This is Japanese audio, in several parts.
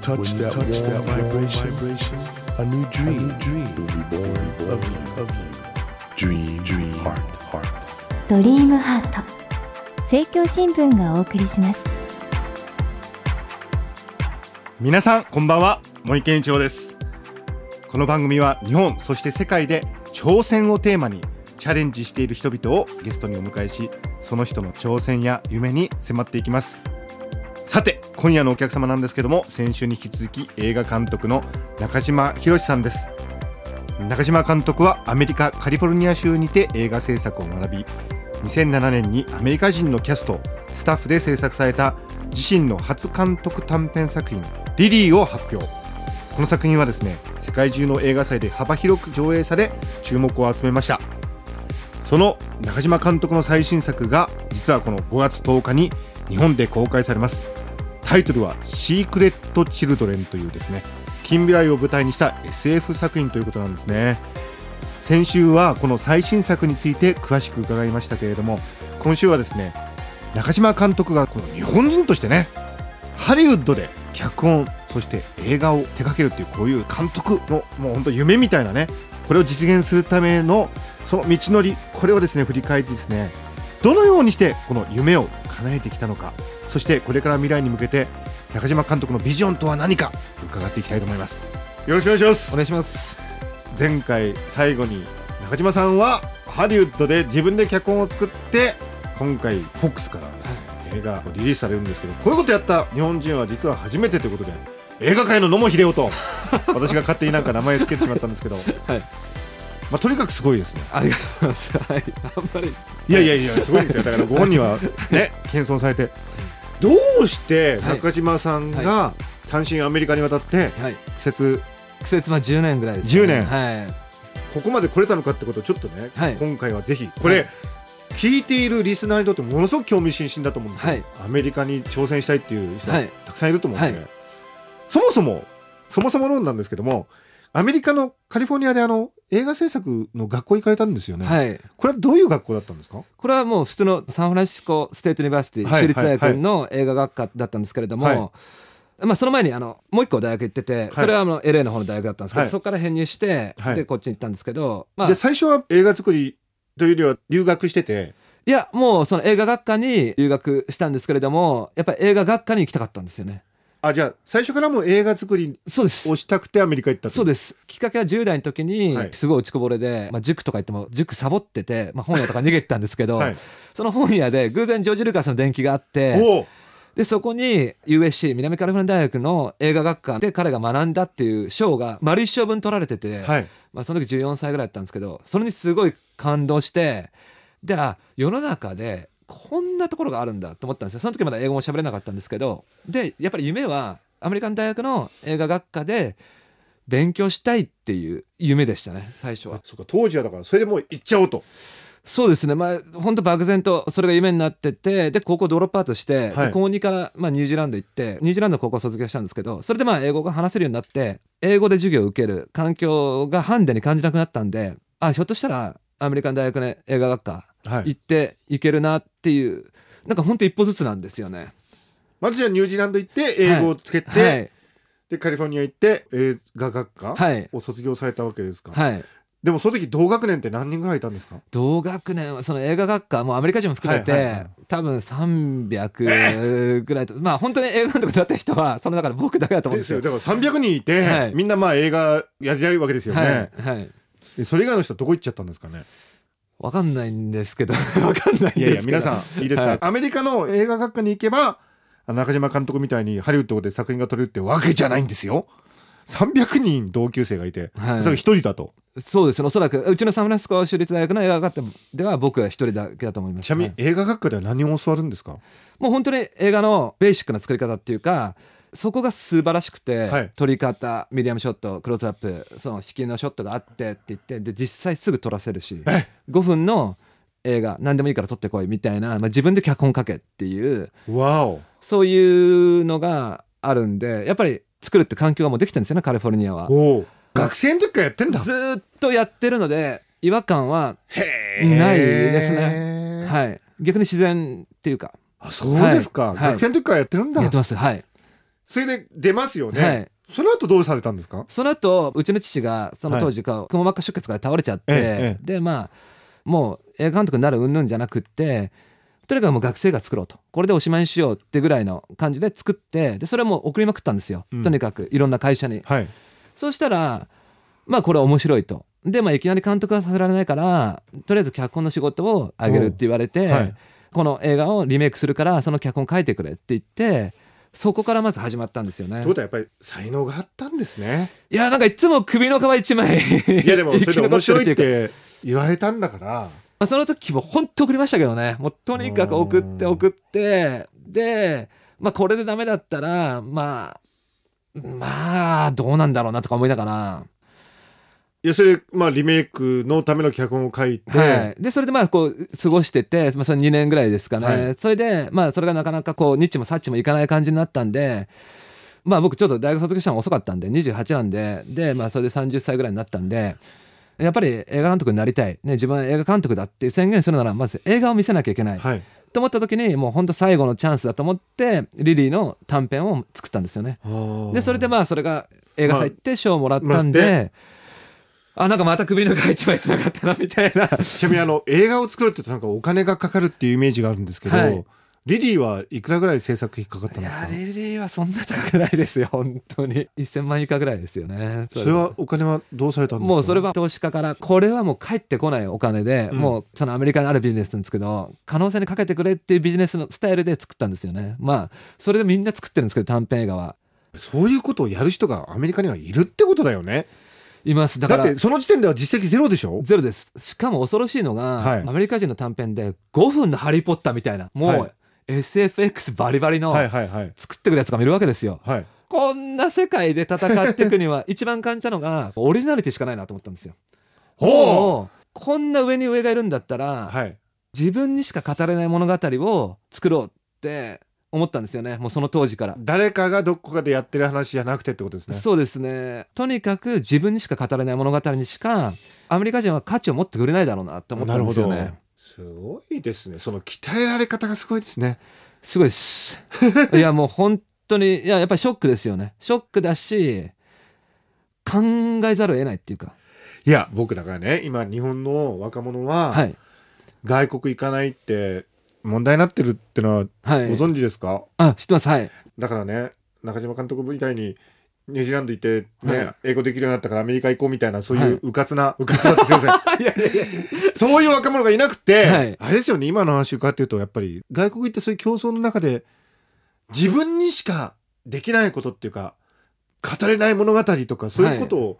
touch that warm vibration, a new dream, will be born of you. Of you. Dream, dream, heart, heart. ドリームハート政教新聞がお送りします。皆さんこんばんは。森健一郎です。この番組は日本そして世界で挑戦をテーマにチャレンジしている人々をゲストにお迎えしその人の挑戦や夢に迫っていきますさて今夜のお客様なんですけども先週に引き続き映画監督の中島博さんです。中島監督はアメリカカリフォルニア州にて映画制作を学び2007年にアメリカ人のキャストスタッフで制作された自身の初監督短編作品「リリー」を発表。この作品はですね世界中の映画祭で幅広く上映され注目を集めました。その中島監督の最新作が実はこの5月10日に日本で公開されます。タイトルは「シークレット・チルドレン」というですね近未来を舞台にした SF 作品ということなんですね。先週はこの最新作について詳しく伺いましたけれども今週はですね中島監督がこの日本人としてねハリウッドで脚本そして映画を手掛けるっていうこういう監督のもう本当夢みたいなねこれを実現するためのその道のりこれをですね振り返ってですねどのようにしてこの夢を叶えてきたのかそしてこれから未来に向けて中島監督のビジョンとは何か伺っていきたいと思います。よろしくお願いします。お願いします。前回最後に中島さんはハリウッドで自分で脚本を作って今回 FOX から映画リリースされるんですけどこういうことやった日本人は実は初めてということで映画界の野茂英雄と 私が勝手になんか名前を付けてしまったんですけど、はいまあ、とにかくすごいですね。ありがとうございます。はい。あんまり。いやいやいやすごいですよ。だからご本人はね謙遜されて。どうして中島さんが単身アメリカに渡ってはい。苦節？苦節まあ10年ぐらいですね。10年。はい。ここまで来れたのかってことをちょっとね、はい。今回はぜひ。これ、はい。聞いているリスナーにとってものすごく興味津々だと思うんですよ、はい。アメリカに挑戦したいっていう人はい。たくさんいると思うんで、はい。そもそもそもそも論なんですけどもアメリカのカリフォルニアであの映画制作の学校行かれたんですよね、はい。これはどういう学校だったんですか？これはもう普通の San Francisco State University はい。州立大学の映画学科だったんですけれども、はい。まあ、その前にあのもう一個大学行っててそれはあの LA の方の大学だったんですけど、はい。そこから編入して、はい。でこっちに行ったんですけど、まあ。じゃあ、最初は映画作りというよりは留学してて？いやもうその映画学科に留学したんですけれどもやっぱり映画学科に行きたかったんですよねあじゃあ最初からもう映画作りそうです。をしたくてアメリカ行ったでそうです。きっかけは10代の時にはい。すごい落ちこぼれで、まあ、塾とか行っても塾サボってて、まあ、本屋とか逃げてたんですけど、はい。その本屋で偶然ジョージ・ルカスの伝記があってでそこに USC 南カリフォルニア大学の映画学科で彼が学んだっていう賞が丸一生分取られてて、はい。まあ、その時14歳ぐらいだったんですけどそれにすごい感動してであ世の中でこんなところがあるんだと思ったんですよ。その時まだ英語も喋れなかったんですけど。でやっぱり夢はアメリカン大学の映画学科で勉強したいっていう夢でしたね最初は。あそうか当時はだからそれでもう行っちゃおうと。そうですね。まあ本当漠然とそれが夢になっててで高校ドロップアウトして、はい。で高2から、まあ、ニュージーランド行ってニュージーランドの高校卒業したんですけどそれでまあ英語が話せるようになって英語で授業を受ける環境がハンデに感じなくなったんであひょっとしたらアメリカン大学の映画学科はい行っていけるなっていうなんか本当一歩ずつなんですよね。まずじゃあニュージーランド行って英語をつけて、はい。でカリフォルニア行って映画学科はい。を卒業されたわけですか、はい。でもその時同学年って何人ぐらいいたんですか？同学年はその映画学科もうアメリカ人も含めて、はいはいはい。多分300ぐらいと、まあ本当に映画監督だった人はその中で僕だけだと思うんでですすよ。よだから300人いて、はい。みんなまあ映画やりたいわけですよね、はい。はい。でそれ以外の人はどこ行っちゃったんですかね？わかんないんですけど わかんないいやいや皆さんいいですか、はい。アメリカの映画学科に行けば中島監督みたいにハリウッドで作品が撮れるってわけじゃないんですよ。300人同級生がいて、はい。それが一人だと。そうですね。おそらくうちのサンフランシスコ州立大学の映画学科では僕は一人だけだと思います、ちなみにはい。映画学科では何を教わるんですか？もう本当に映画のベーシックな作り方っていうかそこが素晴らしくて、はい。撮り方ミディアムショットクローズアップその引きのショットがあってって言ってで実際すぐ撮らせるし5分の映画何でもいいから撮ってこいみたいな、まあ、自分で脚本書けっていうわお。そういうのがあるんでやっぱり作るって環境がもうできてるんですよねカリフォルニアは。学生の時からやってんだ。ずーっとやってるので違和感はないですね。はい。逆に自然っていうか。あそうですか、はい。はい。学生の時からやってるんだ、やってます。はいそれで出ますよね、はい。その後どうされたんですか？その後うちの父がその当時かくも膜下出血が倒れちゃって、ええでまあもう映画監督になる云々じゃなくってとにかくもう学生が作ろうと。これでおしまいにしようってぐらいの感じで作ってでそれはもう送りまくったんですよ、うん。とにかくいろんな会社に。はい。そうしたらまあこれは面白いと。でまあいきなり監督はさせられないからとりあえず脚本の仕事をあげるって言われて、はい。この映画をリメイクするからその脚本書いてくれって言ってそこからまず始まったんですよね。ってことはやっぱり才能があったんですね。いやなんかいつも首の皮一枚いやでもそれで面白いって言われたんだから。まあ、その時も本当送りましたけどね。もうとにかく送ってうん送ってでまあこれでダメだったらまあまあどうなんだろうなとか思いながら、いやそれでまあリメイクのための脚本を書いて、はい、でそれでまあこう過ごしてて、まあ、それ2年ぐらいですかね、はい。それでまあそれがなかなかこうニッチもサッチもいかない感じになったんでまあ僕ちょっと大学卒業したのが遅かったんで28なんででまあそれで30歳ぐらいになったんでやっぱり映画監督になりたい、ね、自分は映画監督だっていう宣言するならまず映画を見せなきゃいけない、はい。と思った時にもう本当最後のチャンスだと思ってリリーの短編を作ったんですよね。でそれでまあそれが映画祭って賞をもらったんで、あなんかまた首の皮一枚つながったなみたいな。ちなみにあの映画を作るってなんかお金がかかるっていうイメージがあるんですけど、はい。リリーはいくらぐらい制作費かかったんいですか？やリリーはそんな高くないですよ本当に。1000万以下ぐらいですよね。それは。お金はどうされたんですか？もうそれは投資家からこれはもう返ってこないお金で、うん。もうそのアメリカにあるビジネスなんですけど可能性にかけてくれっていうビジネスのスタイルで作ったんですよね。まあそれでみんな作ってるんですけど短編映画は。そういうことをやる人がアメリカにはいるってことだよねいます。だだからってその時点では実績ゼロでしょ？ゼロです。しかも恐ろしいのが、はい。アメリカ人の短編で5分の「ハリー・ポッター」みたいなもう、はい。SFX バリバリのはいはいはい。作ってくるやつが見るわけですよ。はい。こんな世界で戦っていくには 一番感じたのがオリジナリティしかないなと思ったんですよ。ほもうこんな上に上がいるんだったら、はい。自分にしか語れない物語を作ろうって思ったんですよねもうその当時から。誰かがどこかでやってる話じゃなくてってことですねそうですねとにかく自分にしか語れない物語にしかアメリカ人は価値を持ってくれないだろうなって思ったんですよなるね。すごいですねその鍛えられ方がすごいですねすごいです。いやもう本当にいややっぱりショックですよね。ショックだし考えざるを得ないっていうか。いや僕だからね今日本の若者ははい外国行かないって問題になってるってのははい。ご存知ですか、あ知ってますはい。だからね中島監督みたいにニュージーランド行ってね、はい英語できるようになったからアメリカ行こうみたいなそういはいううかつな、うかつなってすいません いやいやいや。そういう若者がいなくて、はいあれですよね今の話伺っていうとやっぱり外国行ってそういう競争の中で自分にしかできないことっていうか語れない物語とかそういうことを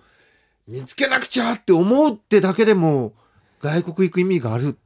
見つけなくちゃって思うってだけでも外国行く意味がある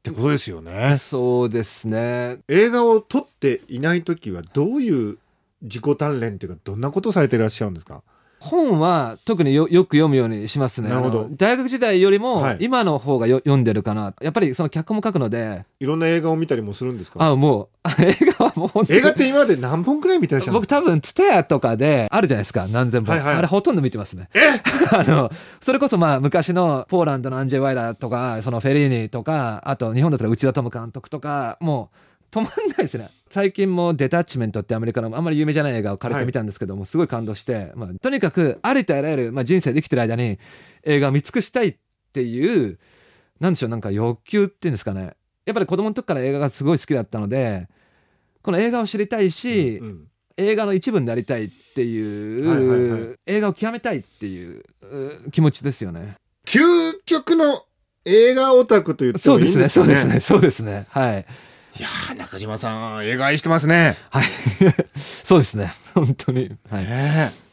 ってことですよね。そうですね。映画を撮っていない時はどういう自己鍛錬っていうかどんなことをされていらっしゃるんですか？本は特によよく読むようにしますね。なるほど。大学時代よりもはい。今の方がよ読んでるかな。やっぱりその脚本も書くので、いろんな映画を見たりもするんですか？あもうあ 映画はもう映画って今まで何本くらい見てらっしゃるんですか？僕多分ツタヤとかであるじゃないですか。何千本、はいはい。あれほとんど見てますね。え？あのそれこそまあ昔のポーランドのアンジェ・ワイラーとかそのフェリーニとかあと日本だったら内田トム監督とかもう止まんないですね最近も「デタッチメント」ってアメリカのあんまり有名じゃない映画を借りてみたんですけども、すごい感動して、まあ、とにかくありとあらゆる、まあ、人生で生きてる間に映画を見尽くしたいっていうなんでしょうなんか欲求っていうんですかねやっぱり子供の時から映画がすごい好きだったのでこの映画を知りたいし、うん映画の一部になりたいっていう、はいはいはい映画を極めたいっていうう気持ちですよね。究極の映画オタクと言ってもいいそうですね、んですよね。そうですね、そうですね。はい。いやー中島さん映画愛してますね。はい。そうですね、本当に。はい。ねえ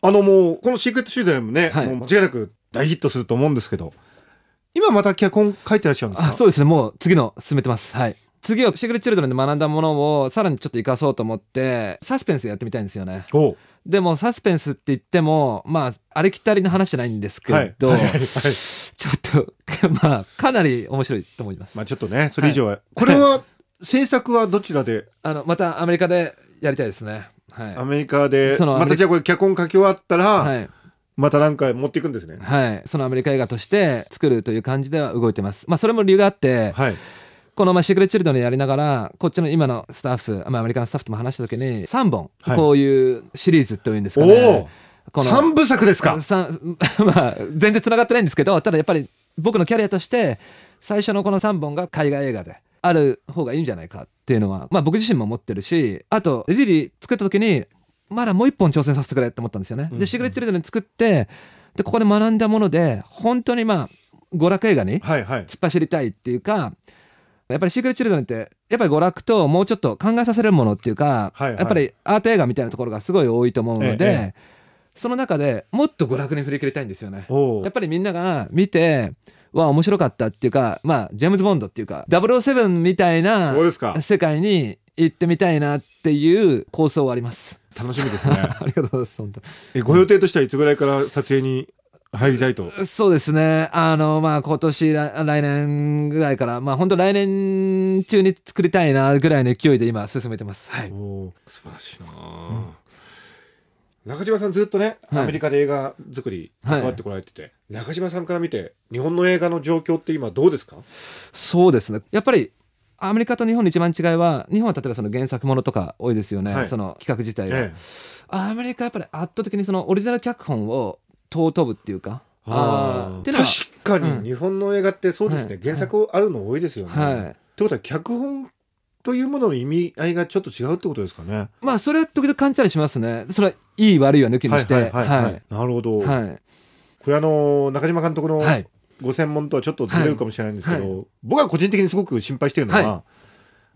あのもうこのシークレットシューでもね、はいもう間違いなく大ヒットすると思うんですけど今また脚本書いてらっしゃるんですか？あ、そうですね、もう次の進めてます。はい。次はシークレットチルドレンで学んだものをさらにちょっと活かそうと思ってサスペンスやってみたいんですよね。でもサスペンスって言ってもまあありきたりの話じゃないんですけはいど、はいはいはいちょっと まあかなり面白いと思います。まあちょっとねそれ以上は、これは制作はどちらで？あのまたアメリカでやりたいですね。はい。アメリカでまたじゃあこれ脚本書き終わったら、はい。また何回持っていくんですね。はい。そのアメリカ映画として作るという感じでは動いてます。まあそれも理由があって、はいこのまあシークレット・チルドレンやりながらこっちの今のスタッフ、まあ、アメリカのスタッフとも話した時に3本はいこういうシリーズというんですかおね、おこの三部作ですか？三 まあ全然つながってないんですけどただやっぱり僕のキャリアとして最初のこの3本が海外映画である方がいいんじゃないかっていうのは、まあ、僕自身も思ってるしあとリリー作った時にまだもう一本挑戦させてくれって思ったんですよね。うん。でシークレット・チルドレン作ってでここで学んだもので本当にまあ娯楽映画にはいはい。突っ走りたいっていうかやっぱりシークレット・チルドレンってやっぱり娯楽ともうちょっと考えさせるものっていうか、はいはい。やっぱりアート映画みたいなところがすごい多いと思うので、ええその中でもっと娯楽に振り切りたいんですよね。やっぱりみんなが見てわ面白かったっていうかまあジェームズ・ボンドっていうか007みたいな世界に行ってみたいなっていう構想はあります。楽しみですね ありがとうございます本当えご予定としてはいつぐらいから撮影に入りたいと？そうですね。あの、まあ、今年、来来年ぐらいから、まあ、本当来年中に作りたいな、ぐらいの勢いで今、進めてます。はい。素晴らしいな、中島さんずっとね、はい。アメリカで映画作り関わってこられてて、中島さんから見て日本の映画の状況って今どうですか？そうですね。やっぱり、アメリカと日本の一番違いは、日本は例えばその原作ものとか多いですよね。はい。その企画自体が。ええ。アメリカはやっぱり圧倒的にそのオリジナル脚本を尊ぶっていうか。あー。ーっていうのは確かうん。に日本の映画ってそうですね、はい。原作あるの多いですよね。はい。ってことは脚本というものの意味合いがちょっと違うってことですかね。まあ、それは時々感じたりしますね。それはいい悪いは抜きにして。はいはいはい、ははいい。なるほど、はい。これあの中島監督のはいご専門とはちょっとずれるかもしれないんですけど、僕は個人的にすごく心配しているのは、は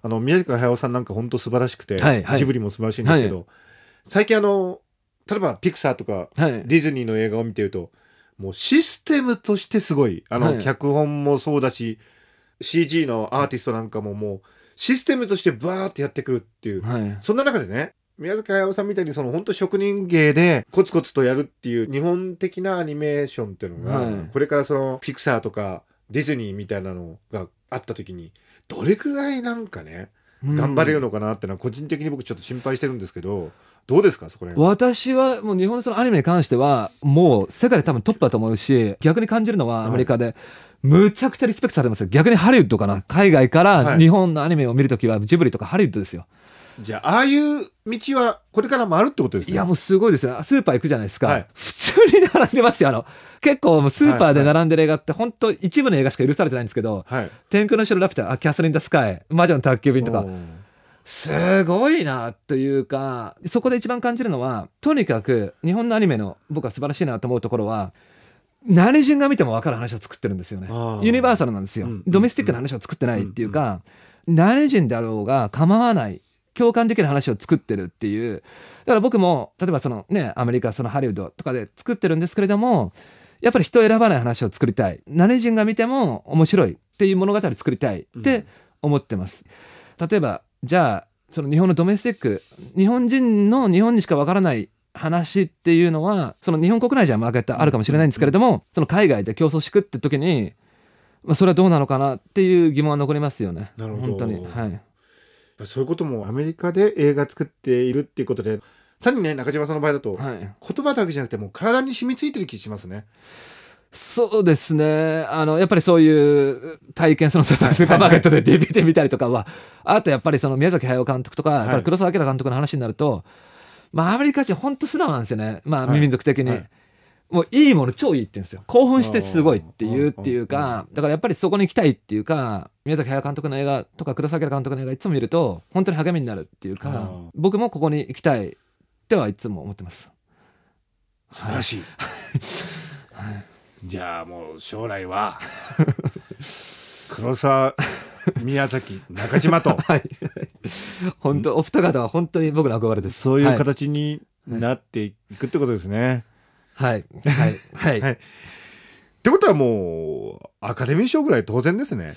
あの宮崎駿さんなんか本当素晴らしくて、はいはいジブリも素晴らしいんですけど、最近あの例えばピクサーとかはい。ディズニーの映画を見てるともうシステムとしてすごいあの、はい脚本もそうだし CG のアーティストなんかももうシステムとしてバーってやってくるっていう、はい。そんな中でね宮崎駿さんみたいにその本当職人芸でコツコツとやるっていう日本的なアニメーションっていうのが、はい。これからそのピクサーとかディズニーみたいなのがあった時にどれくらいなんかね頑張れるのかなってのは個人的に僕ちょっと心配してるんですけどどうですかそこら辺私はもう日本のそのアニメに関してはもう世界で多分トップだと思うし逆に感じるのはアメリカで、むちゃくちゃリスペクトされてますよ。逆にハリウッドかな。海外かはい。ら日本のアニメを見るときはジブリとかハリウッドですよ、じゃあああいう道はこれからもあるってことですね。いやもうすごいですよ。スーパー行くじゃないですか、はい。普通に並んでますよ。あの結構もうスーパーで並んでる映画って本当一部の映画しか許されてないんですけどはい「天空の城ラピュタ」あ「キャスリン・ダ・スカイ」「魔女の宅急便」とか。すごいなというかそこで一番感じるのはとにかく日本のアニメの僕は素晴らしいなと思うところは何人が見ても分かる話を作ってるんですよね。ユニバーサルなんですよ、うん。ドメスティックな話を作ってないっていうか、何人であろうが構わない共感できる話を作ってるっていう。だから僕も例えばそのねアメリカそのハリウッドとかで作ってるんですけれどもやっぱり人を選ばない話を作りたい。何人が見ても面白いっていう物語作りたいって思ってます、例えばじゃあその日本のドメスティック日本人の日本にしかわからない話っていうのはその日本国内じゃマーケットあるかもしれないんですけれども、その海外で競争しくって時に、まあ、それはどうなのかなっていう疑問は残りますよね。なるほど。本当に。はい。そういうこともアメリカで映画作っているっていうことで単にね中島さんの場合だと、はい。言葉だけじゃなくてもう体に染みついてる気しますね。そうですね。あのやっぱりそういう体験そのスーパーマーケットで DVD 見たりとかはあとやっぱりその宮崎駿監督とか、やっぱり黒澤明監督の話になると、まあ、アメリカ人本当素直なんですよね、まあ、はい。民族的に、はい。もういいもの超いいって言うんですよ。興奮してすごいっていうっていうあかだからやっぱりそこに行きたいっていうか宮崎駿監督の映画とか黒澤明監督の映画いつも見ると本当に励みになるっていうか僕もここに行きたいってはいつも思ってます。素晴らしい。じゃあもう将来は黒沢宮崎中島と はい。本当、お二方は本当に僕の憧れです。そういうはい形になっていくってことですね。はい。はい。はい。はいってことはもうアカデミー賞ぐらい当然ですね。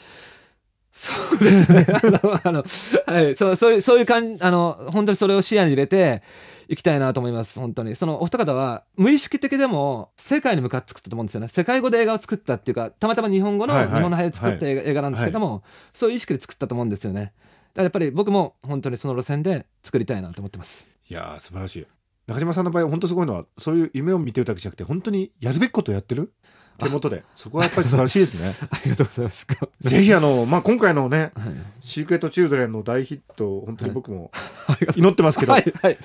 そうですね。あの、あの、はい。そう、そういう、そういう感じ、あの、本当にそれを視野に入れて、いきたいなと思います。本当に。そのお二方は、無意識的でも、世界に向かって作ったと思うんですよね。世界語で映画を作ったっていうか、たまたま日本語の、日本の俳優作った映画,、なんですけども、そういう意識で作ったと思うんですよね。だからやっぱり僕も本当にその路線で作りたいなと思ってます。いやー素晴らしい。中島さんの場合は本当すごいのはそういう夢を見てるだけじゃなくて本当にやるべきことをやってる？手元でそこはやっぱり素晴らしいですね ありがとうございます。ぜひあの、まあ、今回のねはい「シークレット・チルドレン」の大ヒット本当に僕も 祈ってますけど、はいはい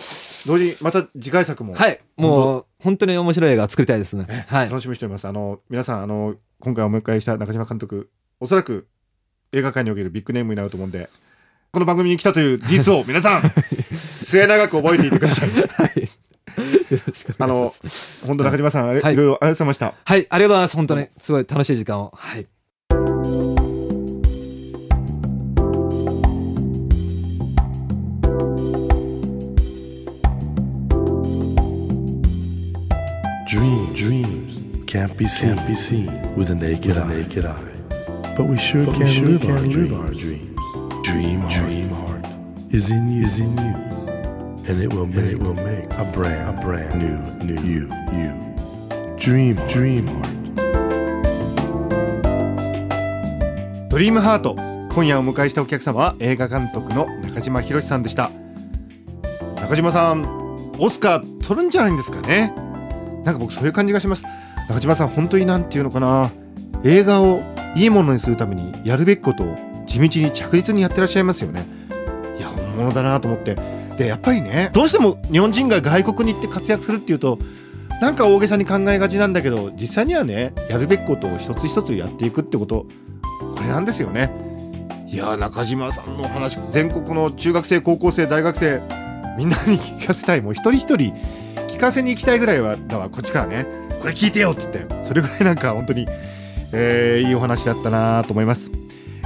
同時にまた次回作もはいもう本当に面白い映画を作りたいですね。はい楽しみにしております。あの皆さんあの今回お迎えした中島監督おそらく映画界におけるビッグネームになると思うんでこの番組に来たという事実を皆さん末永く覚えていてください。はい。よろしくおあの願いします。本当中島さんいいろいろありがとうございました。はいありがとうございます本当にすごい楽しい時間をはい。Dream, dreams can't be seen, can't be seen with the naked, eye. naked eye. But we sure can, sure live, can our live our dreams. Dream, dream heart is in you, is in you, and it will make, it will make a brand, a brand new, new you, you. Dream, dream heart. ドリームハート今夜お迎えしたお客様は映画監督の中島博さんでした。中島さんオスカー取るんじゃないんですかね？なんか僕そういう感じがします。中島さん本当になんていうのかな？映画をいいものにするためにやるべきことを地道に着実にやってらっしゃいますよね。いや本物だなと思ってでやっぱりねどうしても日本人が外国に行って活躍するっていうとなんか大げさに考えがちなんだけど実際にはねやるべきことを一つ一つやっていくってことこれなんですよね。いや中島さんの話全国の中学生高校生大学生みんなに聞かせたい。もう一人一人聞かせに行きたいぐらいはだわこっちからね。これ聞いてよっつってそれぐらいなんか本当に、えーいいお話だったなと思います。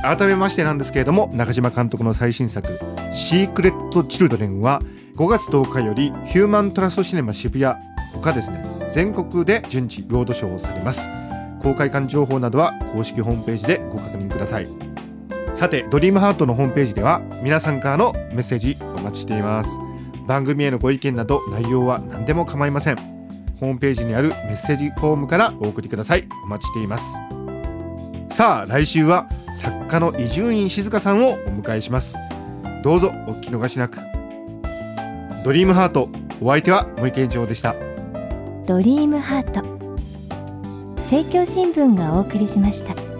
改めましてなんですけれども中島監督の最新作「シークレット・チルドレン」は5月10日よりヒューマントラストシネマ渋谷他ですね全国で順次ロードショーをされます。公開館情報などは公式ホームページでご確認ください。さてドリームハートのホームページでは皆さんからのメッセージお待ちしています。番組へのご意見など内容は何でも構いません。ホームページにあるメッセージフォームからお送りください。お待ちしています。さあ来週は作家の伊集院静香さんをお迎えします。どうぞお聞き逃しなく。ドリームハートお相手は森健一郎でした。ドリームハート政教新聞がお送りしました。